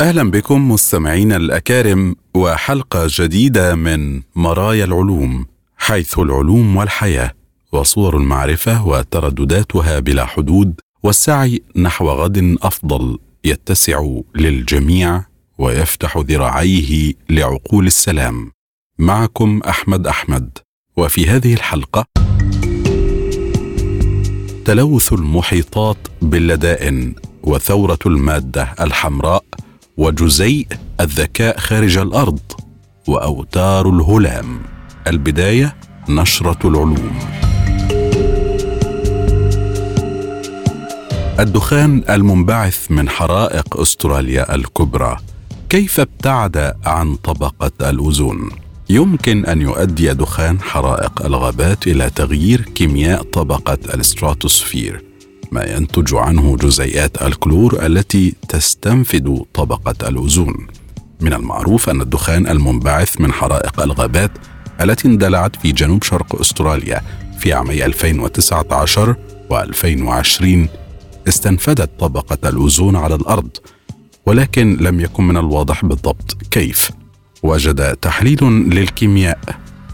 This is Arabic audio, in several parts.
أهلا بكم مستمعينا الأكارم وحلقة جديدة من مرايا العلوم حيث العلوم والحياة وصور المعرفة وتردداتها بلا حدود والسعي نحو غد أفضل يتسع للجميع ويفتح ذراعيه لعقول السلام. معكم أحمد أحمد وفي هذه الحلقة تلوث المحيطات باللدائن وثورة المادة الحمراء وجزيء الذكاء خارج الأرض وأوتار الهلام. البداية نشرة العلوم. الدخان المنبعث من حرائق أستراليا الكبرى. كيف ابتعد عن طبقة الأوزون؟ يمكن أن يؤدي دخان حرائق الغابات إلى تغيير كيمياء طبقة الاستراتوسفير ما ينتج عنه جزيئات الكلور التي تستنفد طبقة الأوزون. من المعروف أن الدخان المنبعث من حرائق الغابات التي اندلعت في جنوب شرق أستراليا في عامي 2019 و2020 استنفدت طبقة الأوزون على الأرض ولكن لم يكن من الواضح بالضبط كيف. وجد تحليل للكيمياء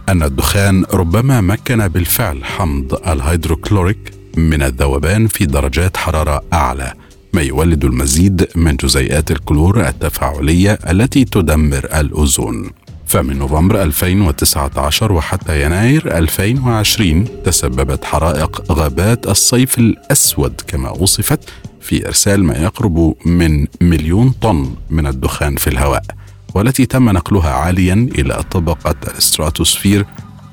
أن الدخان ربما مكن بالفعل حمض الهيدروكلوريك من الذوبان في درجات حرارة أعلى ما يولد المزيد من جزيئات الكلور التفاعلية التي تدمر الأوزون. فمن نوفمبر 2019 وحتى يناير 2020 تسببت حرائق غابات الصيف الأسود كما وصفت في إرسال ما يقرب من مليون طن من الدخان في الهواء والتي تم نقلها عاليا إلى طبقة الاستراتوسفير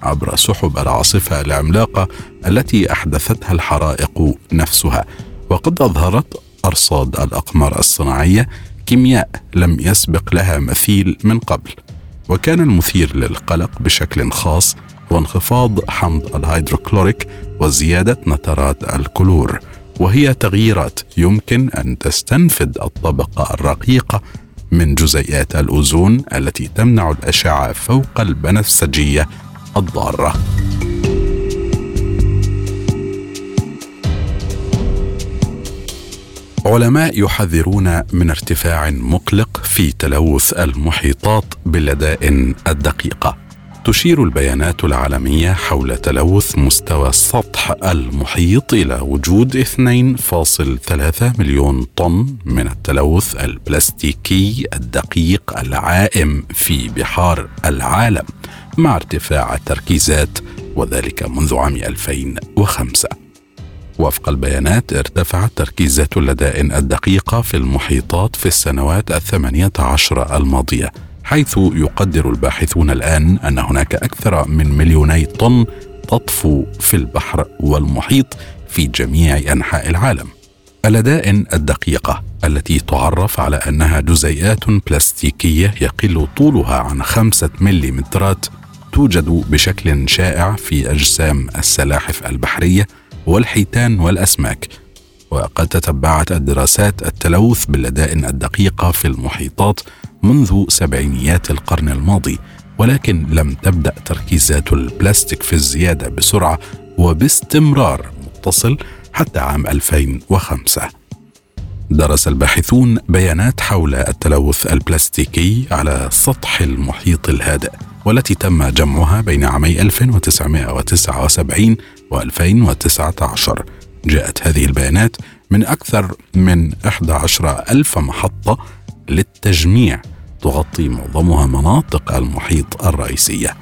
عبر سحب العاصفة العملاقة التي أحدثتها الحرائق نفسها. وقد أظهرت أرصاد الأقمار الصناعية كيمياء لم يسبق لها مثيل من قبل. وكان المثير للقلق بشكل خاص هو انخفاض حمض الهيدروكلوريك وزيادة نترات الكلور. وهي تغييرات يمكن أن تستنفد الطبقة الرقيقة من جزيئات الأوزون التي تمنع الأشعة فوق البنفسجية الضارة. علماء يحذرون من ارتفاع مقلق في تلوث المحيطات باللدائن الدقيقة. تشير البيانات العالمية حول تلوث مستوى سطح المحيط إلى وجود 2.3 مليون طن من التلوث البلاستيكي الدقيق العائم في بحار العالم. مع ارتفاع التركيزات وذلك منذ عام 2005 وفق البيانات ارتفعت تركيزات اللدائن الدقيقة في المحيطات في السنوات الثمانية عشر الماضية حيث يقدر الباحثون الآن أن هناك أكثر من مليوني طن تطفو في البحر والمحيط في جميع أنحاء العالم. اللدائن الدقيقة التي تعرف على أنها جزيئات بلاستيكية يقل طولها عن خمسة مليمترات توجد بشكل شائع في أجسام السلاحف البحرية والحيتان والأسماك وقد تتبعت الدراسات التلوث باللدائن الدقيقه في المحيطات منذ سبعينيات القرن الماضي ولكن لم تبدأ تركيزات البلاستيك في الزيادة بسرعة وباستمرار متصل حتى عام 2005 درس الباحثون بيانات حول التلوث البلاستيكي على سطح المحيط الهادئ. والتي تم جمعها بين عامي 1979 و2019 جاءت هذه البيانات من أكثر من 11 ألف محطة للتجميع تغطي معظمها مناطق المحيط الرئيسية.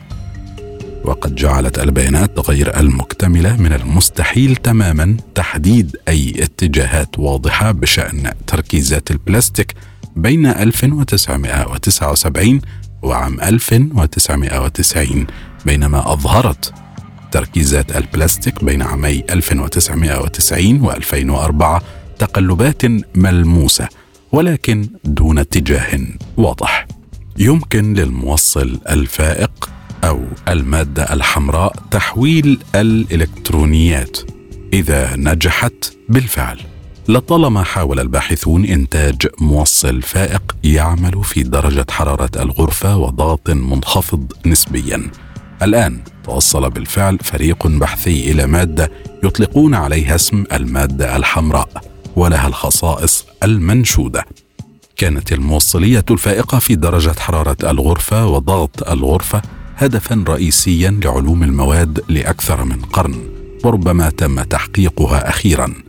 وقد جعلت البيانات غير المكتملة من المستحيل تماما تحديد أي اتجاهات واضحة بشأن تركيزات البلاستيك بين 1979 وعام 1990 بينما أظهرت تركيزات البلاستيك بين عامي 1990 و2004 تقلبات ملموسة ولكن دون اتجاه واضح. يمكن للموصل الفائق أو المادة الحمراء تحويل الإلكترونيات إذا نجحت بالفعل. لطالما حاول الباحثون إنتاج موصل فائق يعمل في درجة حرارة الغرفة وضغط منخفض نسبيا. الآن توصل بالفعل فريق بحثي إلى مادة يطلقون عليها اسم المادة الحمراء ولها الخصائص المنشودة. كانت الموصلية الفائقة في درجة حرارة الغرفة وضغط الغرفة هدفا رئيسيا لعلوم المواد لأكثر من قرن وربما تم تحقيقها أخيرا.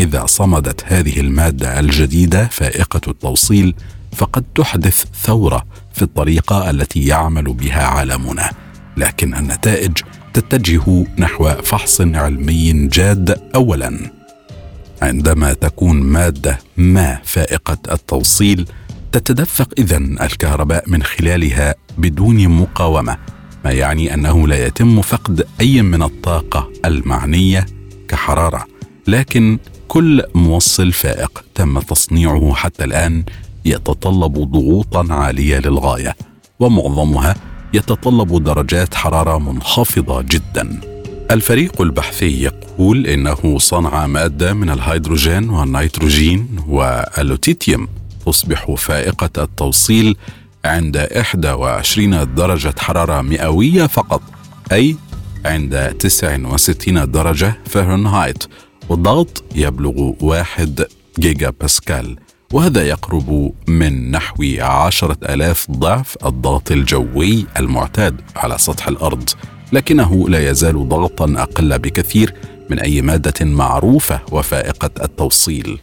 إذا صمدت هذه المادة الجديدة فائقة التوصيل فقد تحدث ثورة في الطريقة التي يعمل بها عالمنا. لكن النتائج تتجه نحو فحص علمي جاد اولا. عندما تكون مادة ما فائقة التوصيل تتدفق اذا الكهرباء من خلالها بدون مقاومة ما يعني أنه لا يتم فقد أي من الطاقة المعنية كحرارة. لكن كل موصل فائق تم تصنيعه حتى الآن يتطلب ضغوطا عالية للغاية ومعظمها يتطلب درجات حرارة منخفضة جدا. الفريق البحثي يقول إنه صنع مادة من الهيدروجين والنيتروجين واللوتيتيوم تصبح فائقة التوصيل عند 21 درجة حرارة مئوية فقط أي عند 69 درجة فahrenheit والضغط يبلغ 1 جيجا باسكال وهذا يقرب من نحو عشرة ألاف ضعف الضغط الجوي المعتاد على سطح الأرض لكنه لا يزال ضغطا أقل بكثير من أي مادة معروفة وفائقة التوصيل.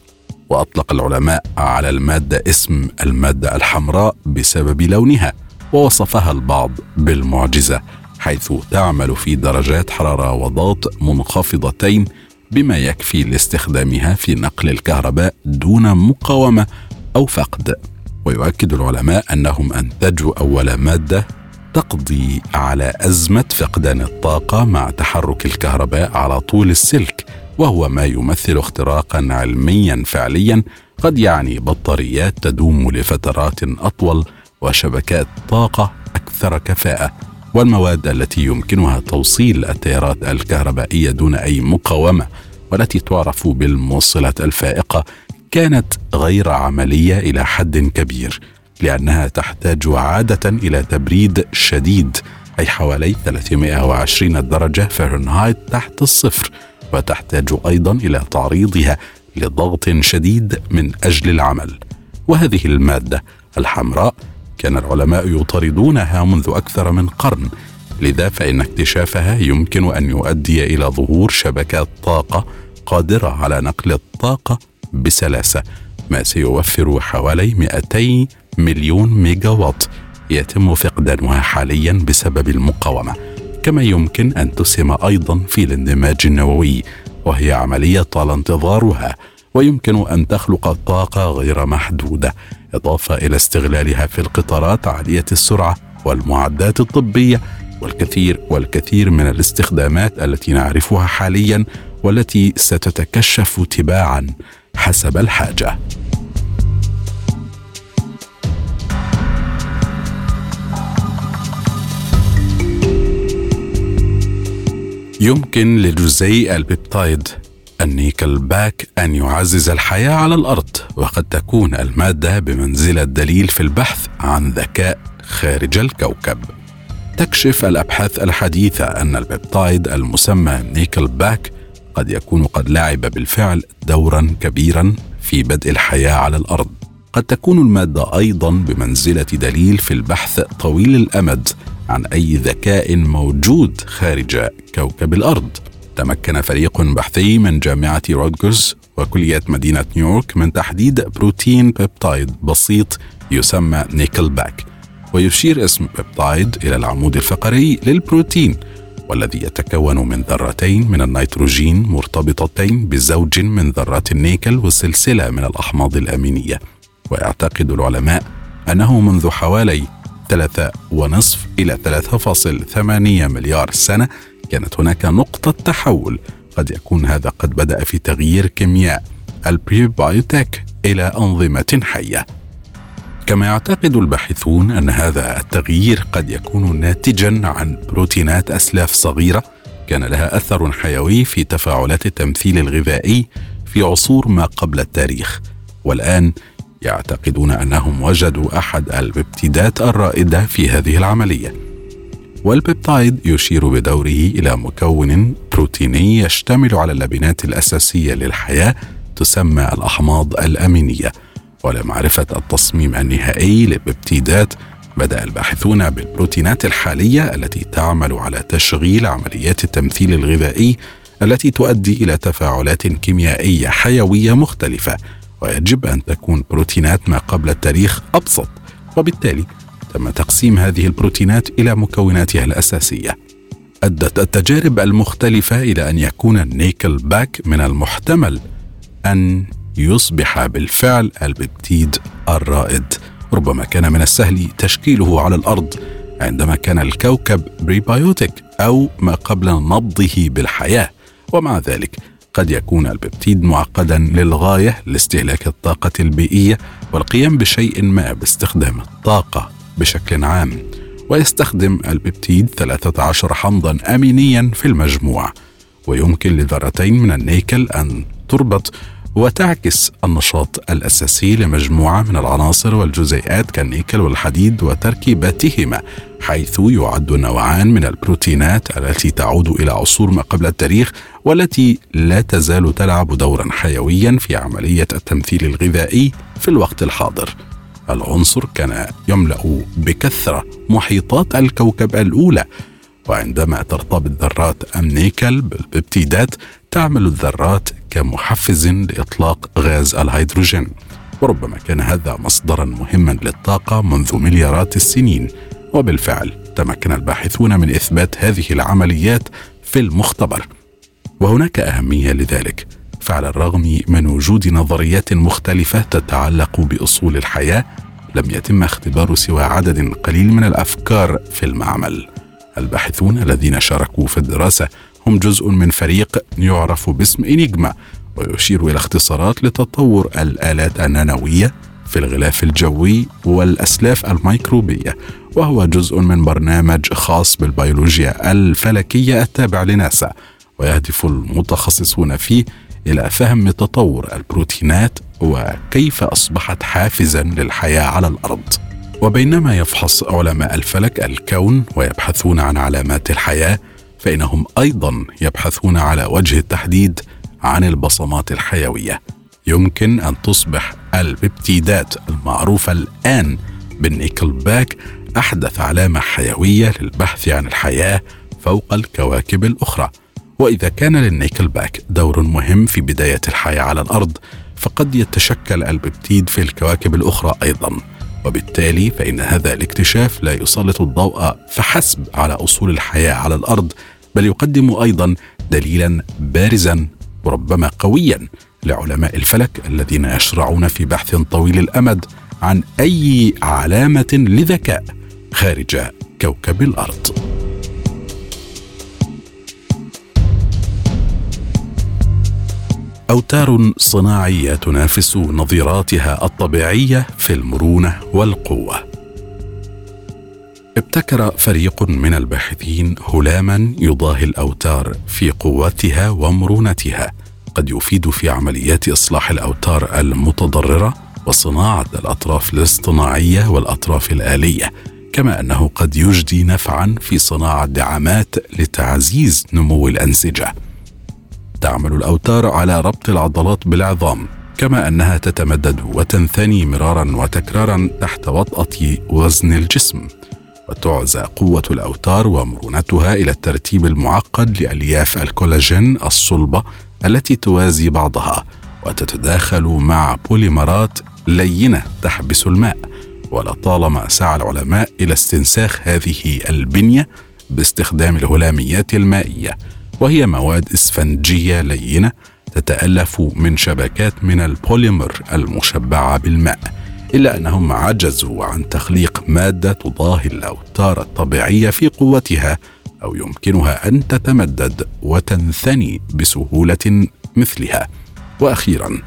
وأطلق العلماء على المادة اسم المادة الحمراء بسبب لونها ووصفها البعض بالمعجزة حيث تعمل في درجات حرارة وضغط منخفضتين بما يكفي لاستخدامها في نقل الكهرباء دون مقاومة أو فقد. ويؤكد العلماء أنهم انتجوا أول مادة تقضي على أزمة فقدان الطاقة مع تحرك الكهرباء على طول السلك وهو ما يمثل اختراقا علميا فعليا قد يعني بطاريات تدوم لفترات أطول وشبكات طاقة أكثر كفاءة. والمواد التي يمكنها توصيل التيارات الكهربائية دون أي مقاومة والتي تعرف بالموصلات الفائقة كانت غير عملية إلى حد كبير لأنها تحتاج عادة إلى تبريد شديد أي حوالي 320 درجة فahrenheit تحت الصفر وتحتاج أيضا إلى تعريضها لضغط شديد من أجل العمل. وهذه المادة الحمراء كان العلماء يطاردونها منذ أكثر من قرن لذا فإن اكتشافها يمكن أن يؤدي إلى ظهور شبكات طاقة قادرة على نقل الطاقة بسلاسة ما سيوفر حوالي 200 مليون ميجا وات يتم فقدانها حاليا بسبب المقاومة. كما يمكن أن تسهم أيضا في الاندماج النووي وهي عملية طال انتظارها ويمكن أن تخلق طاقة غير محدودة إضافة إلى استغلالها في القطارات عالية السرعة والمعدات الطبية والكثير والكثير من الاستخدامات التي نعرفها حاليا والتي ستتكشف تباعا حسب الحاجة. يمكن لجزيء ال peptide ال nickelback أن يعزز الحياة على الأرض وقد تكون المادة بمنزلة دليل في البحث عن ذكاء خارج الكوكب. تكشف الأبحاث الحديثة أن ال peptide المسمى nickelback قد يكون قد لعب بالفعل دورا كبيرا في بدء الحياة على الأرض. قد تكون المادة أيضا بمنزلة دليل في البحث طويل الأمد عن أي ذكاء موجود خارج كوكب الأرض. تمكن فريق بحثي من جامعة روتجرز وكلية مدينة نيويورك من تحديد بروتين peptide بسيط يسمى nickelback ويشير اسم peptide إلى العمود الفقري للبروتين. والذي يتكون من ذرتين من النيتروجين مرتبطتين بزوج من ذرات النيكل وسلسلة من الأحماض الأمينية. ويعتقد العلماء أنه منذ حوالي ثلاثة ونصف إلى 3.8 مليار سنة كانت هناك نقطة تحول. قد يكون هذا قد بدأ في تغيير كيمياء. البريبايوتيك إلى أنظمة حية. كما يعتقد الباحثون أن هذا التغيير قد يكون ناتجا عن بروتينات أسلاف صغيرة كان لها أثر حيوي في تفاعلات التمثيل الغذائي في عصور ما قبل التاريخ. والآن يعتقدون أنهم وجدوا أحد الببتيدات الرائدة في هذه العملية. والبيبتايد يشير بدوره إلى مكون بروتيني يشتمل على اللبنات الأساسية للحياة تسمى الأحماض الأمينية. ولمعرفة التصميم النهائي للببتيدات بدأ الباحثون بالبروتينات الحالية التي تعمل على تشغيل عمليات التمثيل الغذائي التي تؤدي إلى تفاعلات كيميائية حيوية مختلفة ويجب أن تكون بروتينات ما قبل التاريخ أبسط. وبالتالي تم تقسيم هذه البروتينات إلى مكوناتها الأساسية. أدت التجارب المختلفة إلى أن يكون ال nickelback من المحتمل أن يصبح بالفعل الببتيد الرائد. ربما كان من السهل تشكيله على الأرض عندما كان الكوكب prebiotic أو ما قبل نبضه بالحياة. ومع ذلك قد يكون الببتيد معقدا للغاية لاستهلاك الطاقة البيئية والقيام بشيء ما باستخدام الطاقة بشكل عام. ويستخدم الببتيد 13 حمضا امينيا في المجموع. ويمكن لذرتين من النيكل أن تربط وتعكس النشاط الأساسي لمجموعة من العناصر والجزيئات كالنيكل والحديد وتركيباتهما حيث يعد نوعان من البروتينات التي تعود إلى عصور ما قبل التاريخ والتي لا تزال تلعب دورا حيويا في عملية التمثيل الغذائي في الوقت الحاضر. العنصر كان يملأ بكثرة محيطات الكوكب الأولى وعندما ترتبط ذرات النيكل بالببتيدات تعمل الذرات كمحفز لإطلاق غاز الهيدروجين. وربما كان هذا مصدرا مهما للطاقة منذ مليارات السنين. وبالفعل تمكن الباحثون من إثبات هذه العمليات في المختبر. وهناك أهمية لذلك. فعلى الرغم من وجود نظريات مختلفة تتعلق بأصول الحياة لم يتم اختبار سوى عدد قليل من الأفكار في المعمل. الباحثون الذين شاركوا في الدراسة هم جزء من فريق يعرف باسم إنيجما ويشير إلى اختصارات لتطور الآلات النانوية في الغلاف الجوي والأسلاف الميكروبية وهو جزء من برنامج خاص بالبيولوجيا الفلكية التابع لناسا ويهدف المتخصصون فيه إلى فهم تطور البروتينات وكيف أصبحت حافزا للحياة على الأرض. وبينما يفحص علماء الفلك الكون ويبحثون عن علامات الحياة فإنهم أيضا يبحثون على وجه التحديد عن البصمات الحيوية. يمكن أن تصبح الببتيدات المعروفة الآن بال nickelback أحدث علامة حيوية للبحث عن الحياة فوق الكواكب الأخرى. وإذا كان لل nickelback دور مهم في بداية الحياة على الأرض فقد يتشكل الببتيد في الكواكب الأخرى أيضا. وبالتالي فإن هذا الاكتشاف لا يسلط الضوء فحسب على أصول الحياة على الأرض بل يقدم أيضا دليلا بارزا وربما قويا لعلماء الفلك الذين يشرعون في بحث طويل الأمد عن أي علامة لذكاء خارج كوكب الأرض. أوتار صناعية تنافس نظيراتها الطبيعية في المرونة والقوة. ابتكر فريق من الباحثين هلاما يضاهي الأوتار في قوتها ومرونتها. قد يفيد في عمليات إصلاح الأوتار المتضررة وصناعة الأطراف الاصطناعية والأطراف الآلية كما أنه قد يجدي نفعا في صناعة دعامات لتعزيز نمو الأنسجة. تعمل الأوتار على ربط العضلات بالعظام كما أنها تتمدد وتنثني مرارا وتكرارا تحت وطأة وزن الجسم. وتعزى قوة الأوتار ومرونتها إلى الترتيب المعقد لألياف الكولاجين الصلبة التي توازي بعضها وتتداخل مع بوليمرات لينة تحبس الماء. ولطالما سعى العلماء إلى استنساخ هذه البنية باستخدام الهلاميات المائية. وهي مواد اسفنجية لينة تتألف من شبكات من البوليمر المشبعة بالماء إلا أنهم عجزوا عن تخليق مادة تضاهي الأوتار الطبيعية في قوتها أو يمكنها أن تتمدد وتنثني بسهولة مثلها. وأخيرا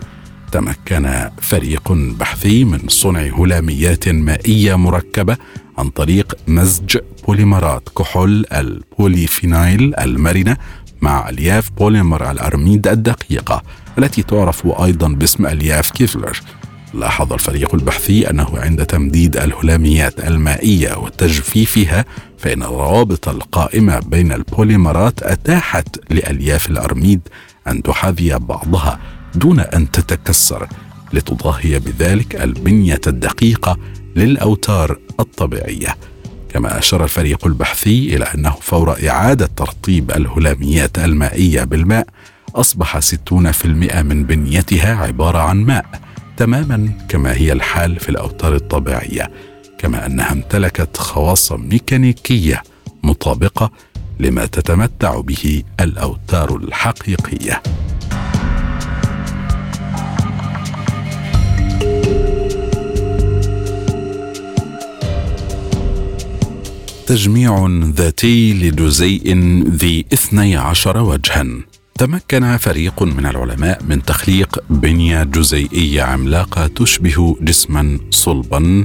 تمكن فريق بحثي من صنع هلاميات مائية مركبة عن طريق مزج بوليمرات كحول ال polyvinyl المرنة مع الياف بوليمر الأرميد الدقيقة التي تعرف أيضا باسم الياف Kevlar. لاحظ الفريق البحثي أنه عند تمديد الهلاميات المائية وتجفيفها فإن الروابط القائمة بين البوليمرات أتاحت لألياف الأرميد أن تحاذي بعضها دون أن تتكسر. لتضاهي بذلك البنية الدقيقة للأوتار الطبيعية. كما أشار الفريق البحثي إلى أنه فور إعادة ترطيب الهلاميات المائية بالماء أصبح 60% من بنيتها عبارة عن ماء تماما كما هي الحال في الأوتار الطبيعية. كما أنها امتلكت خواص ميكانيكية مطابقة لما تتمتع به الأوتار الحقيقية. تجميع ذاتي لجزيء ذي اثني عشر وجها. تمكن فريق من العلماء من تخليق بنية جزيئية عملاقة تشبه جسما صلبا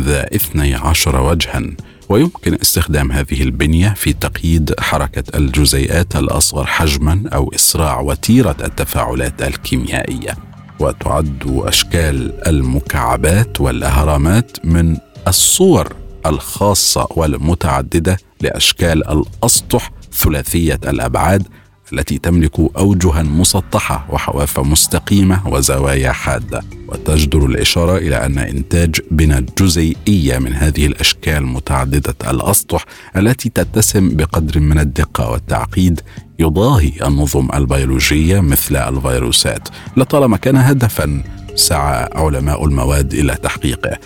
ذا اثني عشر وجها. ويمكن استخدام هذه البنية في تقييد حركة الجزيئات الأصغر حجما أو إسراع وتيرة التفاعلات الكيميائية. وتعد أشكال المكعبات والأهرامات من الصور الخاصة والمتعددة لأشكال الأسطح ثلاثية الأبعاد التي تملك أوجها مسطحة وحواف مستقيمة وزوايا حادة. وتجدر الإشارة إلى أن إنتاج بنى جزيئية من هذه الأشكال متعددة الأسطح التي تتسم بقدر من الدقة والتعقيد يضاهي النظم البيولوجية مثل الفيروسات. لطالما كان هدفا سعى علماء المواد إلى تحقيقه.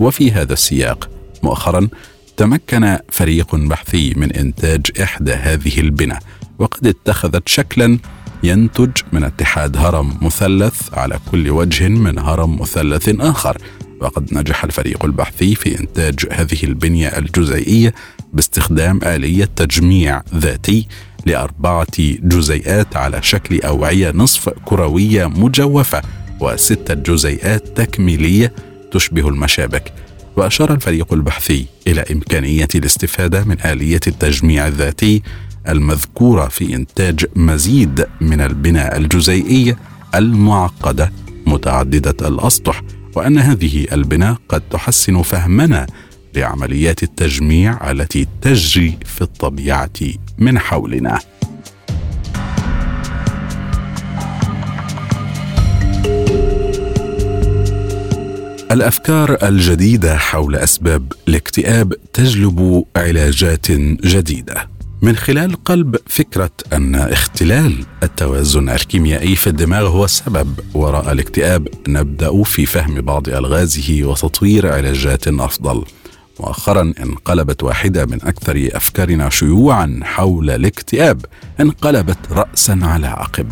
وفي هذا السياق مؤخرا تمكن فريق بحثي من إنتاج إحدى هذه البنى وقد اتخذت شكلا ينتج من اتحاد هرم مثلث على كل وجه من هرم مثلث آخر. وقد نجح الفريق البحثي في إنتاج هذه البنية الجزيئية باستخدام آلية تجميع ذاتي لأربعة جزيئات على شكل أوعية نصف كروية مجوفة وستة جزيئات تكميلية تشبه المشابك. وأشار الفريق البحثي إلى إمكانية الاستفادة من آلية التجميع الذاتي المذكورة في إنتاج مزيد من البناء الجزيئيه المعقدة متعددة الأسطح وأن هذه البناء قد تحسن فهمنا لعمليات التجميع التي تجري في الطبيعة من حولنا. الأفكار الجديدة حول أسباب الاكتئاب تجلب علاجات جديدة. من خلال قلب فكرة أن اختلال التوازن الكيميائي في الدماغ هو السبب وراء الاكتئاب نبدأ في فهم بعض ألغازه وتطوير علاجات أفضل. مؤخرا انقلبت واحدة من أكثر أفكارنا شيوعا حول الاكتئاب انقلبت راسا على عقب.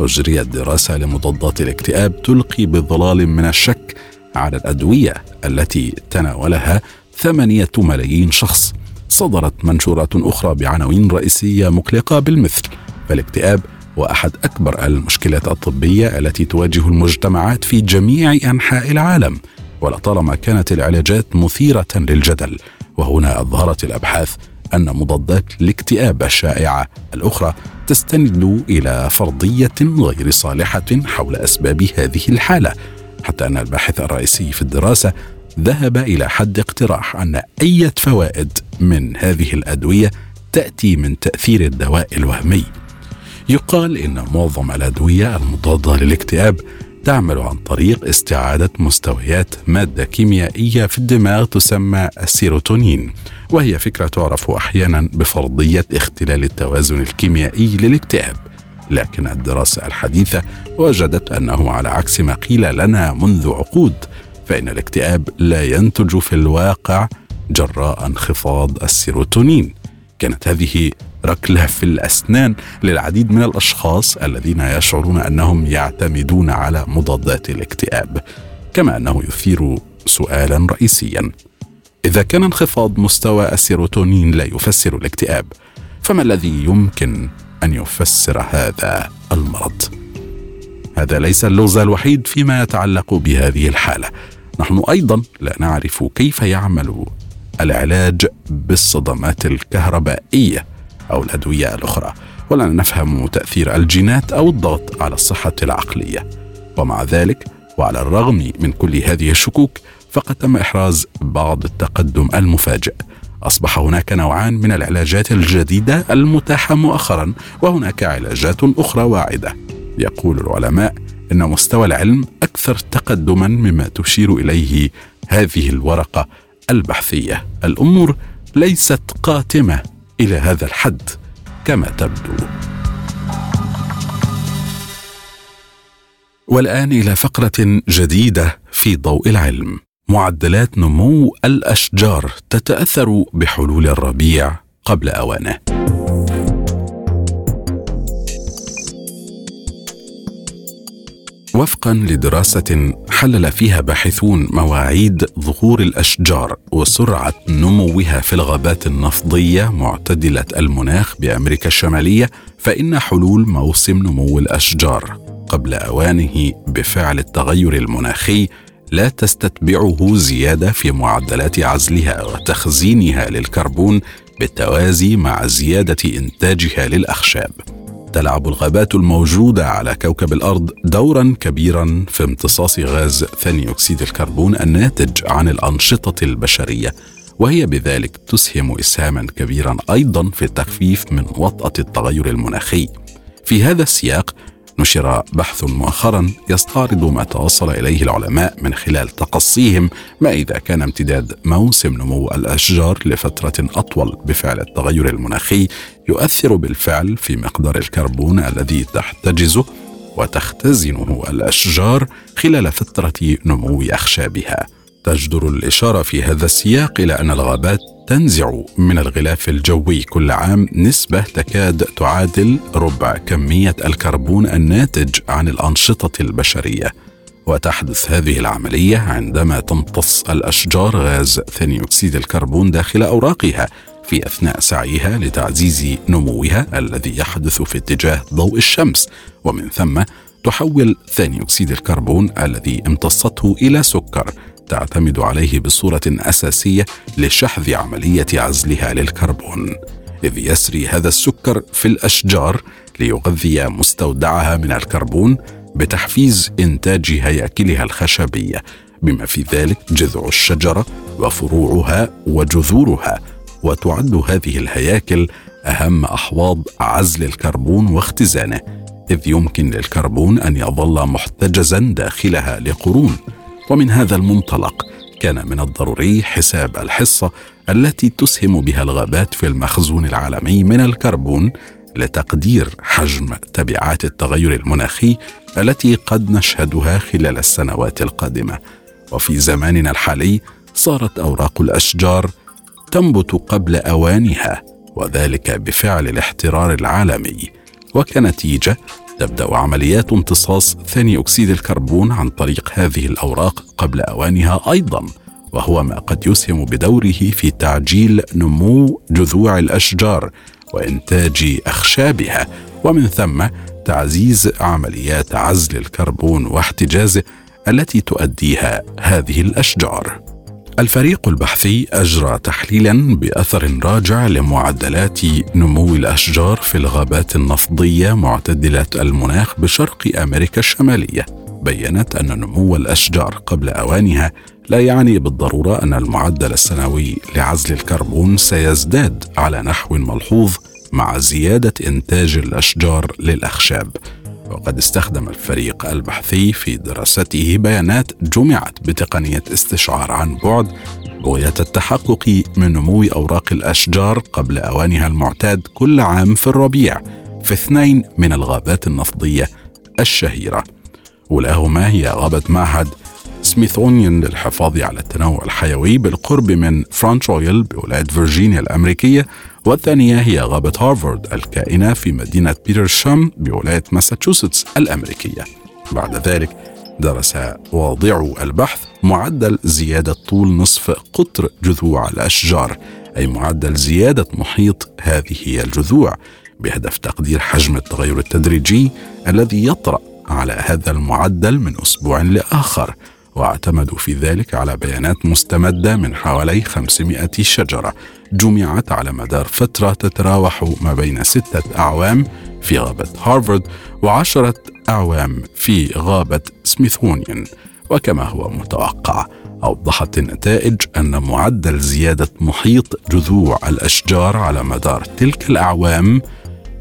أجريت دراسة لمضادات الاكتئاب تلقي بظلال من الشك على الأدوية التي تناولها ثمانية ملايين شخص. صدرت منشورات أخرى بعناوين رئيسية مقلقة بالمثل. فالاكتئاب هو أحد أكبر المشكلات الطبية التي تواجه المجتمعات في جميع أنحاء العالم. ولطالما كانت العلاجات مثيرة للجدل وهنا أظهرت الأبحاث أن مضادات الاكتئاب الشائعة الأخرى تستند إلى فرضية غير صالحة حول أسباب هذه الحالة. حتى أن الباحث الرئيسي في الدراسة ذهب إلى حد اقتراح أن أي فوائد من هذه الأدوية تأتي من تأثير الدواء الوهمي. يقال إن معظم الأدوية المضادة للاكتئاب تعمل عن طريق استعادة مستويات مادة كيميائية في الدماغ تسمى السيروتونين وهي فكرة تعرف أحيانا بفرضية اختلال التوازن الكيميائي للاكتئاب. لكن الدراسة الحديثة وجدت أنه على عكس ما قيل لنا منذ عقود فإن الاكتئاب لا ينتج في الواقع جراء انخفاض السيروتونين. كانت هذه ركلة في الأسنان للعديد من الأشخاص الذين يشعرون أنهم يعتمدون على مضادات الاكتئاب كما أنه يثير سؤالا رئيسيا. إذا كان انخفاض مستوى السيروتونين لا يفسر الاكتئاب فما الذي يمكن أن يفسر هذا المرض. هذا ليس اللغز الوحيد فيما يتعلق بهذه الحالة. نحن أيضا لا نعرف كيف يعمل العلاج بالصدمات الكهربائية أو الأدوية الأخرى ولا نفهم تأثير الجينات أو الضغط على الصحة العقلية. ومع ذلك وعلى الرغم من كل هذه الشكوك فقد تم إحراز بعض التقدم المفاجئ. أصبح هناك نوعان من العلاجات الجديدة المتاحة مؤخرا وهناك علاجات أخرى واعدة. يقول العلماء إن مستوى العلم أكثر تقدما مما تشير إليه هذه الورقة البحثية. الأمور ليست قاتمة إلى هذا الحد كما تبدو. والآن إلى فقرة جديدة في ضوء العلم. معدلات نمو الأشجار تتأثر بحلول الربيع قبل أوانه. وفقا لدراسة حلل فيها باحثون مواعيد ظهور الأشجار وسرعة نموها في الغابات النفضية معتدلة المناخ بأمريكا الشمالية فإن حلول موسم نمو الأشجار قبل أوانه بفعل التغير المناخي لا تستتبعه زيادة في معدلات عزلها وتخزينها للكربون بالتوازي مع زيادة إنتاجها للأخشاب. تلعب الغابات الموجودة على كوكب الأرض دورا كبيرا في امتصاص غاز ثاني أكسيد الكربون الناتج عن الأنشطة البشرية وهي بذلك تسهم إسهاما كبيرا أيضا في التخفيف من وطأة التغير المناخي. في هذا السياق نشر بحث مؤخرا يستعرض ما توصل إليه العلماء من خلال تقصيهم ما إذا كان امتداد موسم نمو الأشجار لفترة أطول بفعل التغير المناخي يؤثر بالفعل في مقدار الكربون الذي تحتجزه وتختزنه الأشجار خلال فترة نمو اخشابها تجدر الإشارة في هذا السياق إلى أن الغابات تنزع من الغلاف الجوي كل عام نسبة تكاد تعادل ربع كمية الكربون الناتج عن الأنشطة البشرية. وتحدث هذه العملية عندما تمتص الأشجار غاز ثاني أكسيد الكربون داخل أوراقها في أثناء سعيها لتعزيز نموها الذي يحدث في اتجاه ضوء الشمس. ومن ثم تحول ثاني أكسيد الكربون الذي امتصته إلى سكر. تعتمد عليه بصورة أساسية لشحذ عملية عزلها للكربون إذ يسري هذا السكر في الأشجار ليغذي مستودعها من الكربون بتحفيز إنتاج هياكلها الخشبية بما في ذلك جذع الشجرة وفروعها وجذورها وتعد هذه الهياكل أهم أحواض عزل الكربون واختزانه إذ يمكن للكربون أن يظل محتجزا داخلها لقرون. ومن هذا المنطلق كان من الضروري حساب الحصة التي تسهم بها الغابات في المخزون العالمي من الكربون لتقدير حجم تبعات التغير المناخي التي قد نشهدها خلال السنوات القادمة. وفي زماننا الحالي صارت أوراق الأشجار تنبت قبل أوانها وذلك بفعل الاحترار العالمي. وكنتيجة تبدأ عمليات امتصاص ثاني أكسيد الكربون عن طريق هذه الأوراق قبل أوانها أيضا وهو ما قد يسهم بدوره في تعجيل نمو جذوع الأشجار وإنتاج أخشابها ومن ثم تعزيز عمليات عزل الكربون واحتجازه التي تؤديها هذه الأشجار. الفريق البحثي أجرى تحليلا بأثر راجع لمعدلات نمو الأشجار في الغابات النفضية معتدلة المناخ بشرق أمريكا الشمالية. بينت أن نمو الأشجار قبل أوانها لا يعني بالضرورة أن المعدل السنوي لعزل الكربون سيزداد على نحو ملحوظ مع زيادة إنتاج الأشجار للأخشاب. وقد استخدم الفريق البحثي في دراسته بيانات جمعت بتقنية استشعار عن بعد بغية التحقق من نمو أوراق الأشجار قبل أوانها المعتاد كل عام في الربيع في اثنين من الغابات النفضية الشهيرة. أولاهما هي غابة معهد سميثسونيان للحفاظ على التنوع الحيوي بالقرب من فرونت رويال بولاية فيرجينيا الأمريكية والثانية هي غابة هارفارد الكائنة في مدينة بيترشام بولاية ماساتشوستس الأمريكية. بعد ذلك درس واضعو البحث معدل زيادة طول نصف قطر جذوع الأشجار أي معدل زيادة محيط هذه الجذوع بهدف تقدير حجم التغير التدريجي الذي يطرأ على هذا المعدل من أسبوع لآخر. واعتمدوا في ذلك على بيانات مستمدة من حوالي 500 شجرة جمعت على مدار فترة تتراوح ما بين ستة أعوام في غابة هارفارد وعشرة أعوام في غابة سميثونيان. وكما هو متوقع أوضحت النتائج أن معدل زيادة محيط جذوع الأشجار على مدار تلك الأعوام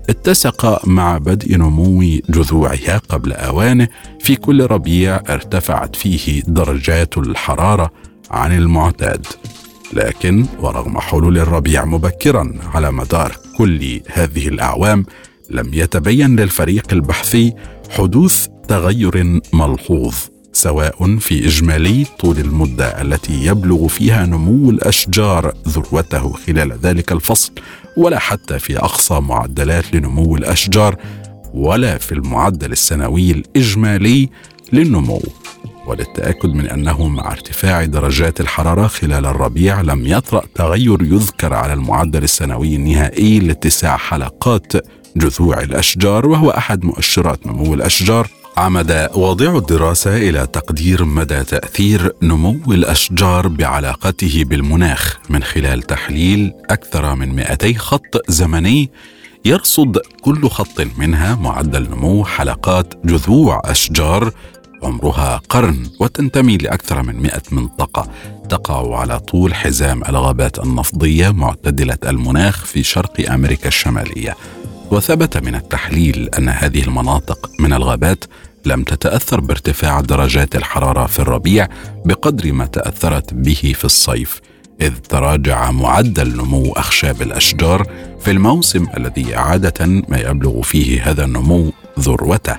اتسق مع بدء نمو جذوعها قبل أوانه في كل ربيع ارتفعت فيه درجات الحرارة عن المعتاد. لكن ورغم حلول الربيع مبكرا على مدار كل هذه الأعوام لم يتبين للفريق البحثي حدوث تغير ملحوظ سواء في إجمالي طول المدة التي يبلغ فيها نمو الأشجار ذروته خلال ذلك الفصل. ولا حتى في أقصى معدلات لنمو الأشجار ولا في المعدل السنوي الإجمالي للنمو. وللتأكد من أنه مع ارتفاع درجات الحرارة خلال الربيع لم يطرأ تغير يذكر على المعدل السنوي النهائي لاتساع حلقات جذوع الأشجار وهو أحد مؤشرات نمو الأشجار عمد واضع الدراسة إلى تقدير مدى تأثير نمو الأشجار بعلاقته بالمناخ. من خلال تحليل أكثر من 200 خط زمني يرصد كل خط منها معدل نمو حلقات جذوع أشجار عمرها قرن وتنتمي لأكثر من 100 منطقة. تقع على طول حزام الغابات النفضية معتدلة المناخ في شرق أمريكا الشمالية. وثبت من التحليل أن هذه المناطق من الغابات لم تتأثر بارتفاع درجات الحرارة في الربيع بقدر ما تأثرت به في الصيف إذ تراجع معدل نمو أخشاب الأشجار في الموسم الذي عادة ما يبلغ فيه هذا النمو ذروته.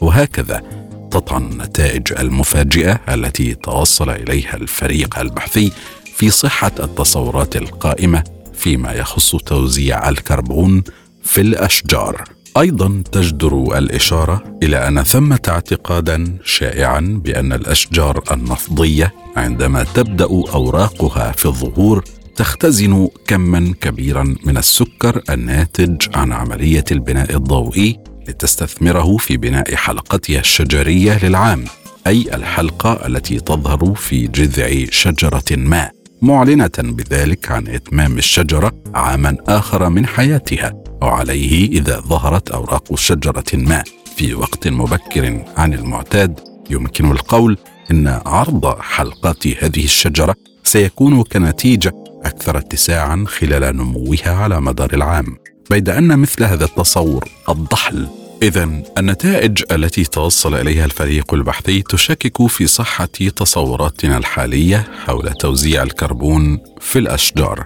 وهكذا تطعن النتائج المفاجئة التي توصل إليها الفريق البحثي في صحة التصورات القائمة فيما يخص توزيع الكربون في الأشجار. أيضا تجدر الإشارة إلى أن ثمة اعتقادا شائعا بأن الأشجار النفضية عندما تبدأ أوراقها في الظهور تختزن كما كبيرا من السكر الناتج عن عملية البناء الضوئي لتستثمره في بناء حلقتها الشجرية للعام أي الحلقة التي تظهر في جذع شجرة ما معلنة بذلك عن إتمام الشجرة عاما آخر من حياتها. وعليه إذا ظهرت أوراق شجرة ما. في وقت مبكر عن المعتاد يمكن القول إن عرض حلقات هذه الشجرة سيكون كنتيجة أكثر اتساعا خلال نموها على مدار العام. بيد أن مثل هذا التصور الضحل. إذا النتائج التي توصل إليها الفريق البحثي تشكك في صحة تصوراتنا الحالية حول توزيع الكربون في الأشجار،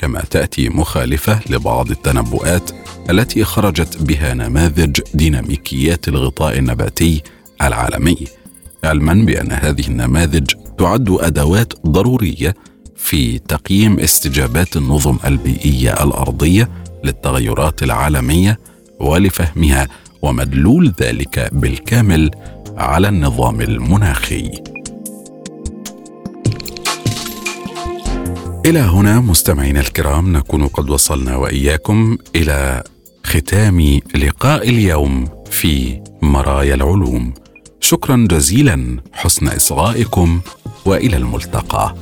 كما تأتي مخالفة لبعض التنبؤات التي خرجت بها نماذج ديناميكيات الغطاء النباتي العالمي، علما بأن هذه النماذج تعد أدوات ضرورية في تقييم استجابات النظم البيئية الأرضية للتغيرات العالمية ولفهمها ومدلول ذلك بالكامل على النظام المناخي. إلى هنا مستمعينا الكرام نكون قد وصلنا وإياكم إلى ختام لقاء اليوم في مرايا العلوم. شكرا جزيلا حسن إصغائكم وإلى الملتقى.